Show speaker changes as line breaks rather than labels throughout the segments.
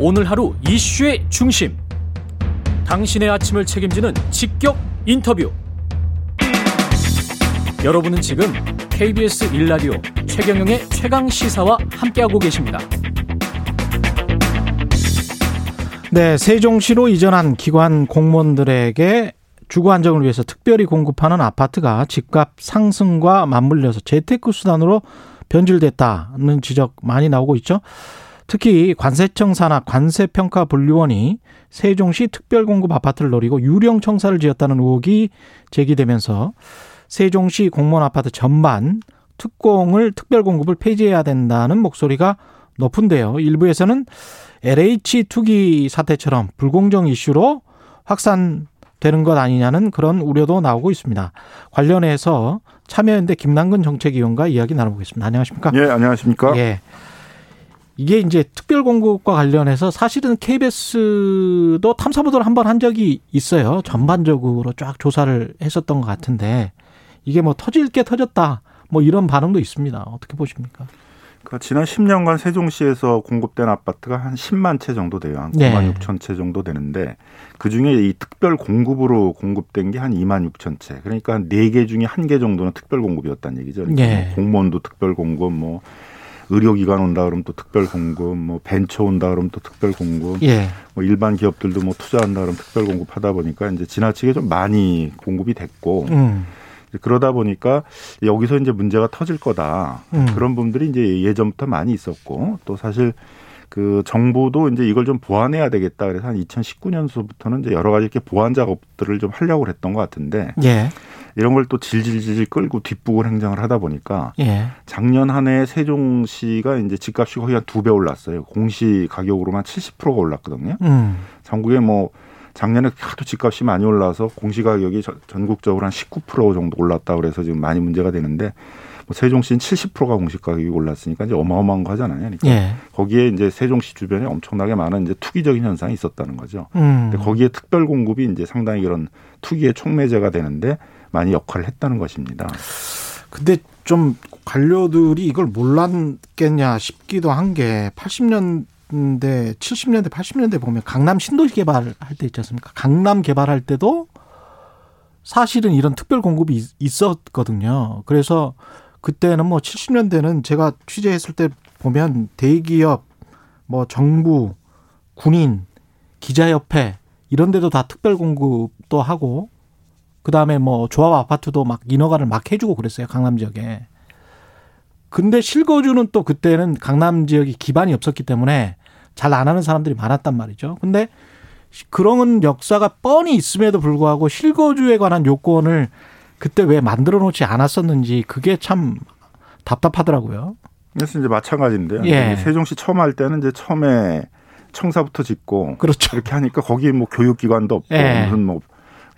오늘 하루 이슈의 중심. 당신의 아침을 책임지는 직격 인터뷰. 여러분은 지금 KBS 1라디오 최경영의 최강 시사와 함께하고 계십니다.
네, 세종시로 이전한 기관 공무원들에게 주거 안정을 위해서 특별히 공급하는 아파트가 집값 상승과 맞물려서 재테크 수단으로 변질됐다는 지적 많이 나오고 있죠. 특히 관세청 산하 관세평가분류원이 세종시 특별공급 아파트를 노리고 유령 청사를 지었다는 의혹이 제기되면서 세종시 공무원 아파트 전반 특공을 특별공급을 폐지해야 된다는 목소리가 높은데요. 일부에서는 LH 투기 사태처럼 불공정 이슈로 확산되는 것 아니냐는 그런 우려도 나오고 있습니다. 관련해서 참여연대 김남근 정책위원과 이야기 나눠보겠습니다. 안녕하십니까?
예, 안녕하십니까?
예. 이게 이제 특별 공급과 관련해서 사실은 KBS도 탐사 보도를 한 번 한 적이 있어요. 전반적으로 쫙 조사를 했었던 것 같은데 이게 뭐 터질 게 터졌다. 뭐 이런 반응도 있습니다. 어떻게 보십니까?
그 지난 10년간 세종시에서 공급된 아파트가 한 10만 채 정도 돼요. 한 9만
네.
6천 채 정도 되는데 그 중에 이 특별 공급으로 공급된 게 한 2만 6천 채. 그러니까 한 4개 중에 한개 정도는 특별 공급이었다는 얘기죠. 그러니까
네.
뭐 공무원도 특별 공급, 뭐 의료기관 온다 그러면 또 특별 공급, 뭐 벤처 온다 그러면 또 특별 공급,
예.
뭐 일반 기업들도 뭐 투자한다 그러면 특별 공급하다 보니까 이제 지나치게 좀 많이 공급이 됐고
음.
그러다 보니까 여기서 이제 문제가 터질 거다.
음.
그런 부분들이 이제 예전부터 많이 있었고 또 사실 그 정부도 이제 이걸 좀 보완해야 되겠다. 그래서 한 2019년서부터는 이제 여러 가지 이렇게 보완 작업들을 좀 하려고 했던 것 같은데
예.
이런 걸 또 질질질 끌고 뒷부분 행정을 하다 보니까
예.
작년 한 해 세종시가 이제 집값이 거의 한 두 배 올랐어요. 공시 가격으로만 70%가 올랐거든요.
음.
전국에 뭐 작년에 하도 집값이 많이 올라서 공시 가격이 전- 전국적으로 한 19% 정도 올랐다 그래서 지금 많이 문제가 되는데 뭐 세종시는 70%가 공시 가격이 올랐으니까 이제 어마어마한 거 하잖아요. 그러니까
예.
거기에 이제 세종시 주변에 엄청나게 많은 이제 투기적인 현상이 있었다는 거죠.
음.
근데 거기에 특별 공급이 이제 상당히 그런 투기의 촉매제가 되는데 많이 역할을 했다는 것입니다.
근데 좀 관료들이 이걸 몰랐겠냐 싶기도 한 게 80년 대, 70년대, 80년대 보면 강남 신도시 개발할 때 있지 않습니까? 강남 개발할 때도 사실은 이런 특별 공급이 있- 있었거든요. 그래서 그때는 뭐 70년대는 제가 취재했을 때 보면 대기업, 뭐 정부, 군인, 기자협회 이런 데도 다 특별 공급도 하고 그다음에 뭐 조합 아파트도 막 인허가를 막 해주고 그랬어요 강남 지역에. 근데 실거주는 또 그때는 강남 지역이 기반이 없었기 때문에 잘 안 하는 사람들이 많았단 말이죠. 근데 그런 역사가 뻔히 있음에도 불구하고 실거주에 관한 요건을 그때 왜 만들어 놓지 않았었는지 그게 참 답답하더라고요.
그래서 이제 마찬가지인데요.
예.
세종시 처음 할 때는 이제 처음에 청사부터 짓고
그렇죠.
이렇게 하니까 거기 뭐 교육기관도 없고
예.
무슨 뭐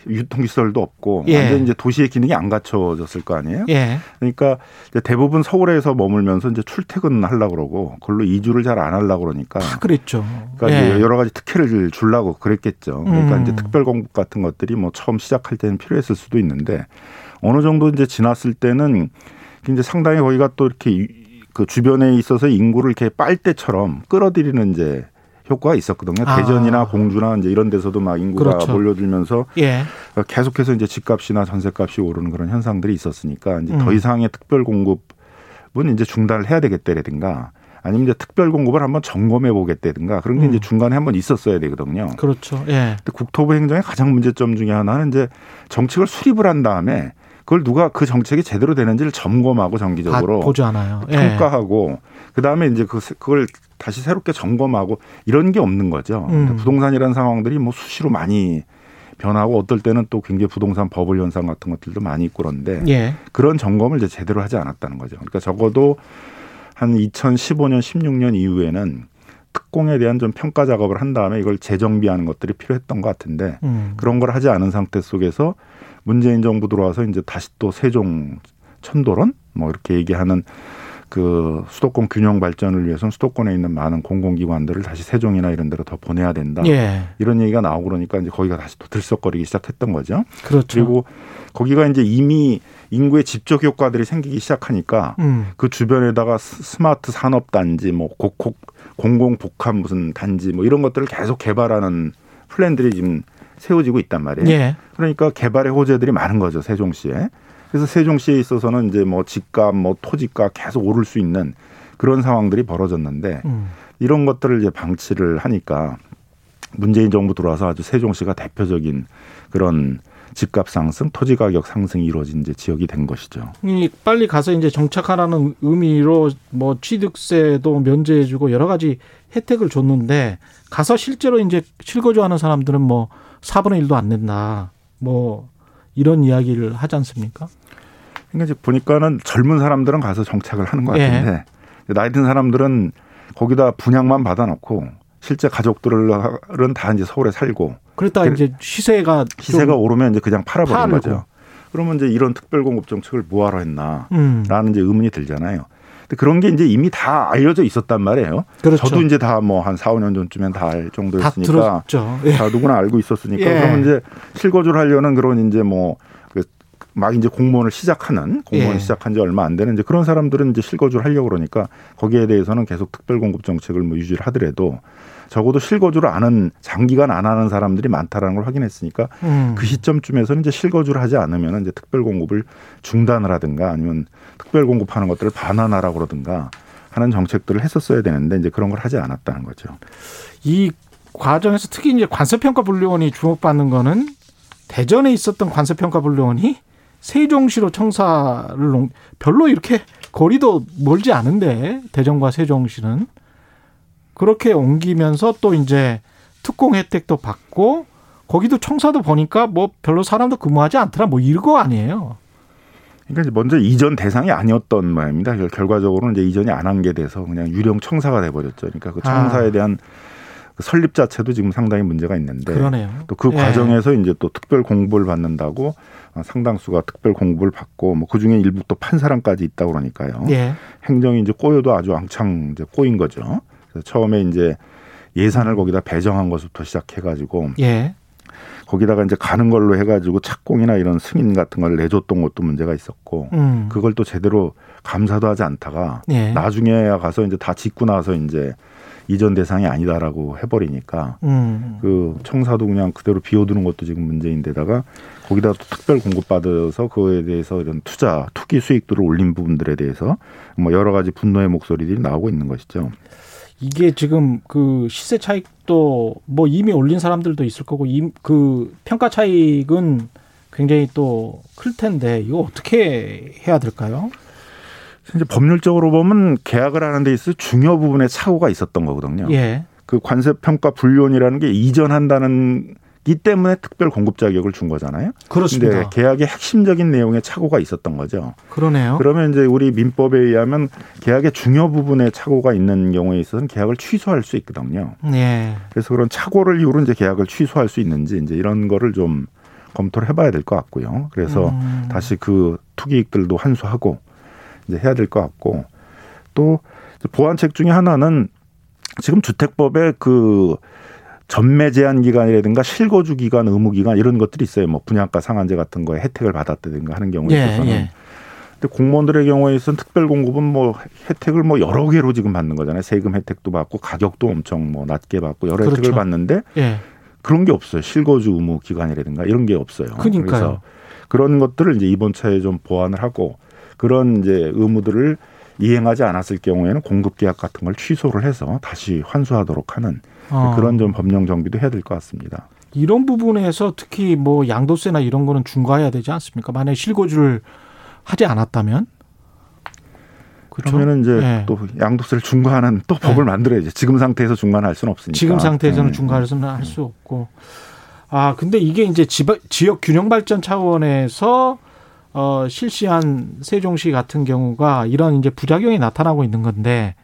유통시설도 없고
예.
완전 이제 도시의 기능이 안 갖춰졌을 거 아니에요.
예.
그러니까 대부분 서울에서 머물면서 이제 출퇴근 하려고 그러고 그걸로 이주를 잘 안 하려고 그러니까
다 그랬죠.
그러니까
예.
여러 가지 특혜를 주려고 그랬겠죠. 그러니까
음.
이제 특별 공급 같은 것들이 뭐 처음 시작할 때는 필요했을 수도 있는데 어느 정도 이제 지났을 때는 이제 상당히 거기가 또 이렇게 이- 그 주변에 있어서 인구를 이렇게 빨대처럼 끌어들이는 이제 효과가 있었거든요.
아.
대전이나 공주나 이제 이런 데서도 막 인구가
그렇죠.
몰려들면서
예.
계속해서 이제 집값이나 전세값이 오르는 그런 현상들이 있었으니까 이제
음.
더 이상의 특별 공급은 이제 중단을 해야 되겠다라든가 아니면 이제 특별 공급을 한번 점검해 보겠다든가 그런 게
음.
이제 중간에 한번 있었어야 되거든요.
그렇죠. 예.
근데 국토부 행정의 가장 문제점 중에 하나는 이제 정책을 수립을 한 다음에 그걸 누가 그 정책이 제대로 되는지를 점검하고 정기적으로
다 보지 않아요. 예.
평가하고 그다음에 이제 그 그걸 다시 새롭게 점검하고 이런 게 없는 거죠.
음.
부동산이라는 상황들이 뭐 수시로 많이 변하고 어떨 때는 또 굉장히 부동산 버블 현상 같은 것들도 많이 있고 그런데
예.
그런 점검을 이제 제대로 하지 않았다는 거죠. 그러니까 적어도 한 2015년, 16년 이후에는 특공에 대한 좀 평가 작업을 한 다음에 이걸 재정비하는 것들이 필요했던 것 같은데
음.
그런 걸 하지 않은 상태 속에서 문재인 정부 들어와서 이제 다시 또 세종 천도론 뭐 이렇게 얘기하는 그 수도권 균형 발전을 위해서는 수도권에 있는 많은 공공기관들을 다시 세종이나 이런 데로 더 보내야 된다.
예.
이런 얘기가 나오고 그러니까 이제 거기가 다시 또 들썩거리기 시작했던 거죠.
그렇죠.
그리고 거기가 이제 이미 인구의 집적 효과들이 생기기 시작하니까
음.
그 주변에다가 스- 스마트 산업 단지 뭐 곡곡 공공 복합 무슨 단지 뭐 이런 것들을 계속 개발하는 플랜들이 지금 세워지고 있단 말이에요.
예.
그러니까 개발의 호재들이 많은 거죠 세종시에. 그래서 세종시에 있어서는 이제 뭐 집값, 뭐 토지값 계속 오를 수 있는 그런 상황들이 벌어졌는데
음.
이런 것들을 이제 방치를 하니까 문재인 정부 들어와서 아주 세종시가 대표적인 그런 집값 상승, 토지 가격 상승이 이루어진 이제 지역이 된 것이죠.
이 빨리 가서 이제 정착하라는 의미로 뭐 취득세도 면제해주고 여러 가지 혜택을 줬는데 가서 실제로 이제 실거주하는 사람들은 뭐 4분의 1도 안 낸다. 뭐 이런 이야기를 하지 않습니까?
그러니까 이제 보니까는 젊은 사람들은 가서 정착을 하는 것
예.
같은데 나이 든 사람들은 거기다 분양만 받아놓고 실제 가족들은 다 이제 서울에 살고
그랬다
그래-
이제 시세가
시세가
좀,
오르면 이제 그냥 팔아버린
팔고.
거죠. 그러면 이제 이런 특별공급 정책을 뭐하러 했나?
음,
라는 이제 의문이 들잖아요. 근데 그런 게 이제 이미 다 알려져 있었단 말이에요.
그렇죠.
저도 이제 다 뭐 한 4, 5년 전쯤엔
다알다
정도였으니까
들었죠. 예.
다 누구나 알고 있었으니까
예.
그러면 이제 실거주를 하려는 그런 이제 뭐 막 이제 공무원을 시작하는 공무원
예.
시작한 지 얼마 안 되는 이제 그런 사람들은 이제 실거주를 하려고 그러니까 거기에 대해서는 계속 특별 공급 정책을 뭐 유지를 하더라도 적어도 실거주를 안 하는 장기간 안 하는 사람들이 많다라는 걸 확인했으니까
음.
그 시점쯤에서는 이제 실거주를 하지 않으면 이제 특별 공급을 중단을 하든가 아니면 특별 공급하는 것들을 반환하라고 그러든가 하는 정책들을 했었어야 되는데 이제 그런 걸 하지 않았다는 거죠.
이 과정에서 특히 이제 관세평가 분류원이 주목받는 거는 대전에 있었던 관세평가 분류원이 세종시로 청사를 옮- 별로 이렇게 거리도 멀지 않은데 대전과 세종시는 그렇게 옮기면서 또 이제 특공 혜택도 받고 거기도 청사도 보니까 뭐 별로 사람도 근무하지 않더라 뭐 이거 아니에요.
그러니까 먼저 이전 대상이 아니었던 모양입니다. 결- 결과적으로는 이제 이전이 안 한 게 돼서 그냥 유령 청사가 돼버렸죠. 그러니까 그 청사에
아.
대한 그 설립 자체도 지금 상당히 문제가 있는데
그러네요.
또그
예.
과정에서 이제 또 특별 공부를 받는다고 어, 상당수가 특별 공부를 받고 뭐 그 중에 일부 또 판 사람까지 있다 고 그러니까요.
예.
행정이 이제 꼬여도 아주 왕창 이제 꼬인 거죠. 그래서 처음에 이제 예산을 거기다 배정한 것부터 시작해 가지고
예.
거기다가 이제 가는 걸로 해가지고 착공이나 이런 승인 같은 걸 내줬던 것도 문제가 있었고
음.
그걸 또 제대로 감사도 하지 않다가
예.
나중에 가서 이제 다 짓고 나서 이제 이전 대상이 아니다라고 해버리니까
음.
그 청사도 그냥 그대로 비워두는 것도 지금 문제인데다가 거기다 또 특별 공급 받아서 그거에 대해서 이런 투자 투기 수익들을 올린 부분들에 대해서 뭐 여러 가지 분노의 목소리들이 나오고 있는 것이죠.
이게 지금 그 시세 차익도 뭐 이미 올린 사람들도 있을 거고 이- 그 평가 차익은 굉장히 또 클 텐데 이거 어떻게 해야 될까요?
이제 법률적으로 보면 계약을 하는 데 있어서 중요 부분에 착오가 있었던 거거든요.
예.
그 관세 평가 불륜이라는 게 이전한다는 이 때문에 특별 공급 자격을 준 거잖아요.
그렇습니다.
계약의 핵심적인 내용에 착오가 있었던 거죠.
그러네요.
그러면 이제 우리 민법에 의하면 계약의 중요 부분에 착오가 있는 경우에 있어서는 계약을 취소할 수 있거든요.
예.
그래서 그런 착오를 이유로 이제 계약을 취소할 수 있는지 이제 이런 거를 좀 검토를 해봐야 될 것 같고요. 그래서
음.
다시 그 투기익들도 환수하고 이제 해야 될 것 같고 또 보완책 중에 하나는 지금 주택법에 그 전매 제한 기간이라든가 실거주 기간, 의무 기간 이런 것들이 있어요. 뭐 분양가 상한제 같은 거에 혜택을 받았다든가 하는 경우에
예,
있어서는.
예.
근데 공무원들의 경우에 있어서는 특별 공급은 뭐 혜택을 뭐 여러 개로 지금 받는 거잖아요. 세금 혜택도 받고 가격도 엄청 뭐 낮게 받고 여러 혜택을
그렇죠.
받는데
예.
그런 게 없어요. 실거주 의무 기간이라든가 이런 게 없어요.
그러니까요.
그래서 그런 것들을 이제 이번 차에 좀 보완을 하고 그런 이제 의무들을 이행하지 않았을 경우에는 공급 계약 같은 걸 취소를 해서 다시 환수하도록 하는
어.
그런 좀 법령 정비도 해야 될 것 같습니다.
이런 부분에서 특히 뭐 양도세나 이런 거는 중과해야 되지 않습니까? 만약에 실거주를 하지 않았다면 그렇죠?
그러면은 이제
예.
또 양도세를 중과하는 또 법을
네.
만들어야지. 지금 상태에서 중과할 수는 없으니까.
지금 상태에서는
음.
중과해서는 할 수 없고. 아, 근데 이게 이제 지역 균형 발전 차원에서 어, 실시한 세종시 같은 경우가 이런 이제 부작용이 나타나고 있는 건데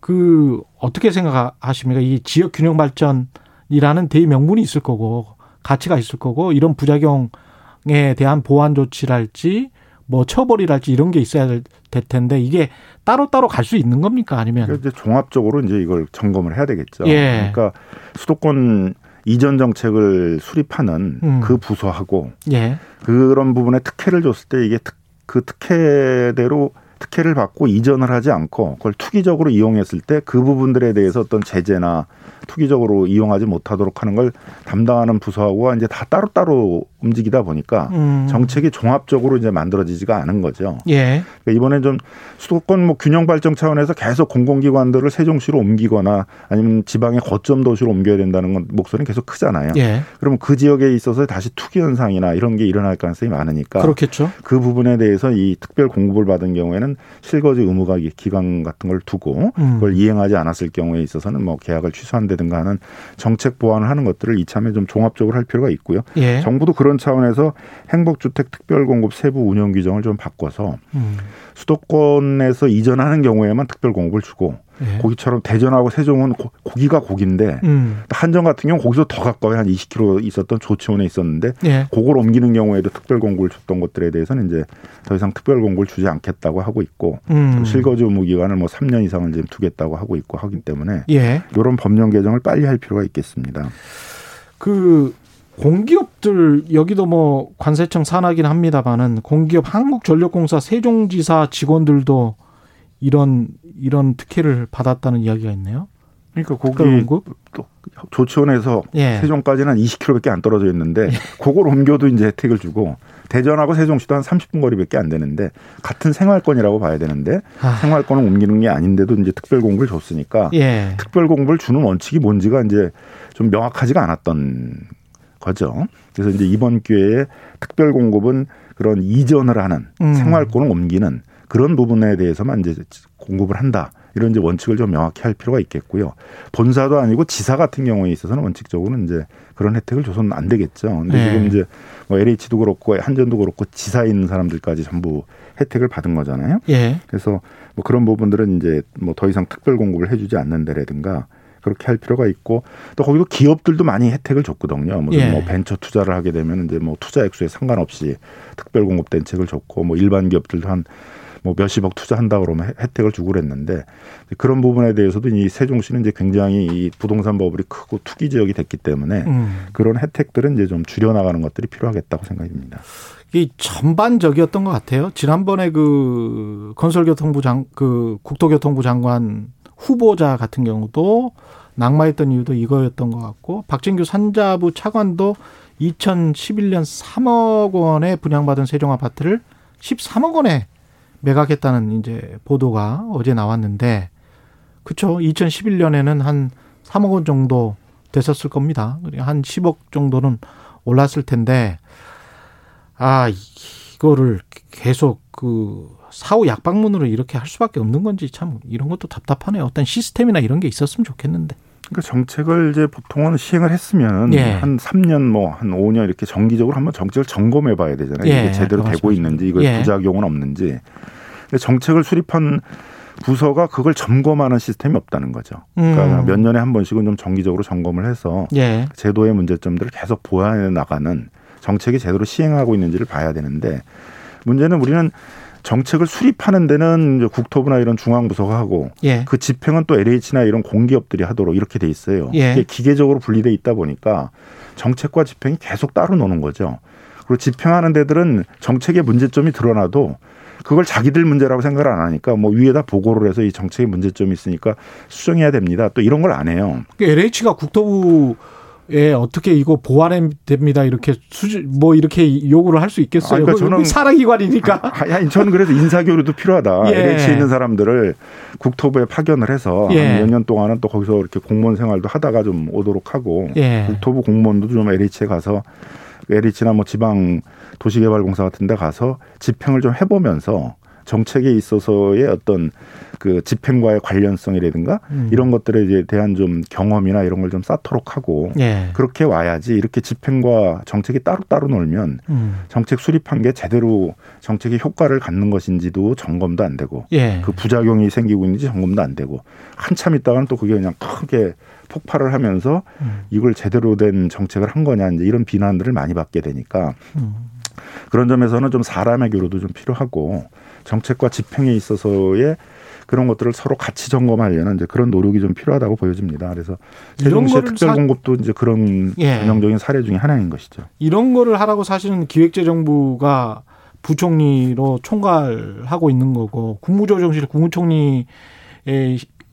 그 어떻게 생각하십니까? 이 지역 균형 발전이라는 대의 명분이 있을 거고 가치가 있을 거고 이런 부작용에 대한 보완 조치랄지 뭐 처벌이랄지 이런 게 있어야 될, 텐데 이게 따로 따로 갈 수 있는 겁니까 아니면
그러니까 이제 종합적으로 이제 이걸 점검을 해야 되겠죠.
예.
그러니까 수도권 이전 정책을 수립하는
음.
그 부서하고
예.
그런 부분에 특혜를 줬을 때 이게 특, 그 특혜대로 특혜를 받고 이전을 하지 않고 그걸 투기적으로 이용했을 때 그 부분들에 대해서 어떤 제재나 투기적으로 이용하지 못하도록 하는 걸 담당하는 부서하고 이제 다 따로따로 움직이다 보니까
음.
정책이 종합적으로 이제 만들어지지가 않은 거죠.
예.
그러니까 이번에 좀 수도권 뭐 균형 발전 차원에서 계속 공공기관들을 세종시로 옮기거나 아니면 지방의 거점 도시로 옮겨야 된다는 건 목소리는 계속 크잖아요.
예.
그러면 그 지역에 있어서 다시 투기 현상이나 이런 게 일어날 가능성이 많으니까
그렇겠죠.
그 부분에 대해서 이 특별 공급을 받은 경우에는 실거주 의무가 기간 같은 걸 두고
음.
그걸 이행하지 않았을 경우에 있어서는 뭐 계약을 취소한 다든가 하는 정책 보완을 하는 것들을 이참에 좀 종합적으로 할 필요가 있고요.
예.
정부도 그런 차원에서 행복주택 특별공급 세부 운영 규정을 좀 바꿔서
음.
수도권에서 이전하는 경우에만 특별공급을 주고
예.
거기처럼 대전하고 세종은 고, 고기가 고기인데
음.
한정 같은 경우 거기서 더 가까이 한 20km 있었던 조치원에 있었는데
예.
그걸 옮기는 경우에도 특별 공고를 줬던 것들에 대해서는 이제 더 이상 특별 공고를 주지 않겠다고 하고 있고
음.
또 실거주 의무 기간을 뭐 3년 이상을 지금 두겠다고 하고 있고 하기 때문에
예.
이런 법령 개정을 빨리 할 필요가 있겠습니다.
그 공기업들 여기도 뭐 관세청 산하긴 합니다만은 공기업 한국전력공사 세종지사 직원들도 이런 이런 특혜를 받았다는 이야기가 있네요.
그러니까 거기
특별공급?
또 조치원에서
예.
세종까지는 한 20km밖에 안 떨어져 있는데 그걸 옮겨도 이제 혜택을 주고 대전하고 세종시도 한 30분 거리밖에 안 되는데 같은 생활권이라고 봐야 되는데
아.
생활권을 옮기는 게 아닌데도 이제 특별 공부를 줬으니까
예.
특별 공부를 주는 원칙이 뭔지가 이제 좀 명확하지가 않았던 거죠. 그래서 이제 이번 기회에 특별 공급은 그런 이전을 하는
음.
생활권을 옮기는 그런 부분에 대해서만 이제 공급을 한다. 이런 이제 원칙을 좀 명확히 할 필요가 있겠고요. 본사도 아니고 지사 같은 경우에 있어서는 원칙적으로는 이제 그런 혜택을 줘서는 안 되겠죠. 근데
네.
지금 이제 뭐 LH도 그렇고 한전도 그렇고 지사에 있는 사람들까지 전부 혜택을 받은 거잖아요.
예.
그래서 뭐 그런 부분들은 이제 뭐 더 이상 특별 공급을 해주지 않는다라든가 그렇게 할 필요가 있고 또 거기도 기업들도 많이 혜택을 줬거든요. 무슨
예.
뭐 벤처 투자를 하게 되면 이제 뭐 투자 액수에 상관없이 특별 공급 대책을 줬고 뭐 일반 기업들도 한 뭐 몇십억 투자한다 그러면 혜- 혜택을 주고 그랬는데 그런 부분에 대해서도 이 세종시는 이제 굉장히 이 부동산 버블이 크고 투기 지역이 됐기 때문에
음.
그런 혜택들은 이제 좀 줄여나가는 것들이 필요하겠다고 생각이 듭니다.
이 전반적이었던 것 같아요. 지난번에 그 건설교통부 장, 그 국토교통부 장관 후보자 같은 경우도 낙마했던 이유도 이거였던 것 같고 박진규 산자부 차관도 2011년 3억 원에 분양받은 세종 아파트를 13억 원에 매각했다는 이제 보도가 어제 나왔는데 그쵸 2011년에는 한 3억 원 정도 됐었을 겁니다. 한 10억 정도는 올랐을 텐데 아 이거를 계속 그 사후 약방문으로 이렇게 할 수밖에 없는 건지 참 이런 것도 답답하네요. 어떤 시스템이나 이런 게 있었으면 좋겠는데.
그러니까 정책을 이제 보통은 시행을 했으면
예.
한 3년 뭐 한 5년 이렇게 정기적으로 한번 정책을 점검해 봐야 되잖아요.
예,
이게 제대로 되고 있는지 이거
예.
부작용은 없는지. 근데 정책을 수립한 부서가 그걸 점검하는 시스템이 없다는 거죠. 그러니까
음.
몇 년에 한 번씩은 좀 정기적으로 점검을 해서
예.
제도의 문제점들을 계속 보완해 나가는 정책이 제대로 시행하고 있는지를 봐야 되는데 문제는 우리는 정책을 수립하는 데는 국토부나 이런 중앙부서가 하고
예.
그 집행은 또 LH나 이런 공기업들이 하도록 이렇게 돼 있어요.
예.
이게 기계적으로 분리돼 있다 보니까 정책과 집행이 계속 따로 노는 거죠. 그리고 집행하는 데들은 정책의 문제점이 드러나도 그걸 자기들 문제라고 생각을 안 하니까 뭐 위에다 보고를 해서 이 정책에 문제점이 있으니까 수정해야 됩니다. 또 이런 걸 안 해요.
LH가 국토부에 어떻게 이거 보완해야 됩니다. 이렇게 수준 뭐 이렇게 요구를 할 수 있겠어요.
아, 그러니까 저는-
사랑기관이니까.
아, 아니, 저는 그래서 인사 교류도 필요하다.
예.
LH에 있는 사람들을 국토부에 파견을 해서
예.
몇년 동안은 또 거기서 이렇게 공무원 생활도 하다가 좀 오도록 하고
예.
국토부 공무원도 좀 LH에 가서 LH나 뭐 지방 도시개발공사 같은 데 가서 집행을 좀 해보면서 정책에 있어서의 어떤 그 집행과의 관련성이라든가
음.
이런 것들에 대한 좀 경험이나 이런 걸 좀 쌓도록 하고
예.
그렇게 와야지 이렇게 집행과 정책이 따로따로 놀면
음.
정책 수립한 게 제대로 정책의 효과를 갖는 것인지도 점검도 안 되고
예.
그 부작용이 생기고 있는지 점검도 안 되고 한참 있다가는 또 그게 그냥 크게 폭발을 하면서
음.
이걸 제대로 된 정책을 한 거냐 이제 이런 비난들을 많이 받게 되니까
음.
그런 점에서는 좀 사람의 교류도 좀 필요하고 정책과 집행에 있어서의 그런 것들을 서로 같이 점검하려는 이제 그런 노력이 좀 필요하다고 보여집니다. 그래서 세종시의 특별 공급도 이제 그런 예. 전형적인 사례 중에 하나인 것이죠.
이런 거를 하라고 사실은 기획재정부가 부총리로 총괄하고 있는 거고 국무조정실 국무총리의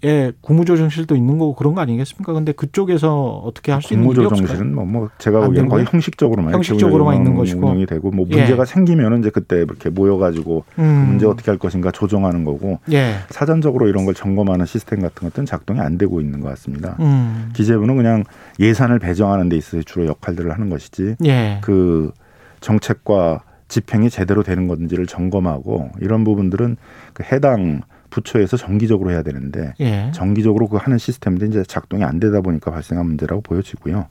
예, 국무조정실도 있는 거고 그런 거 아니겠습니까? 근데 그쪽에서 어떻게 할 수 있는
국무조정실은 뭐, 뭐 제가 보기에는 거의 형식적으로만
형식적으로만 있는 것이고
운영이 되고 뭐 문제가 예. 생기면은 이제 그때 이렇게 모여가지고 음. 문제 어떻게 할 것인가 조정하는 거고 예. 사전적으로 이런 걸 점검하는 시스템 같은 것들은 작동이 안 되고 있는 것 같습니다. 음. 기재부는 그냥 예산을 배정하는 데 있어서 주로 역할들을 하는 것이지 예. 그 정책과 집행이 제대로 되는 건지를 점검하고 이런 부분들은 그 해당 부처에서 정기적으로 해야 되는데 예. 정기적으로 그 하는 시스템도 이제 작동이 안 되다 보니까 발생한 문제라고 보여지고요.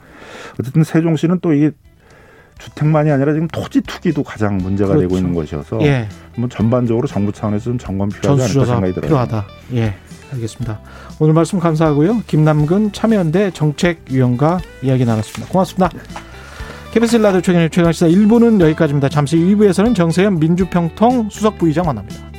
어쨌든 세종시는 또 이게 주택만이 아니라 지금 토지 투기도 가장 문제가 그렇죠. 되고 있는 것이어서 예. 뭐 전반적으로 정부 차원에서 좀 점검 필요하지 않을까 생각이 들어요.
필요하다. 예. 알겠습니다. 오늘 말씀 감사하고요. 김남근 참여연대 정책위원과 이야기 나눴습니다. 고맙습니다. KBS 라디오 최경의 최강시사 1부는 여기까지입니다. 잠시 2부에서는 정세현 민주평통 수석부의장 만납니다.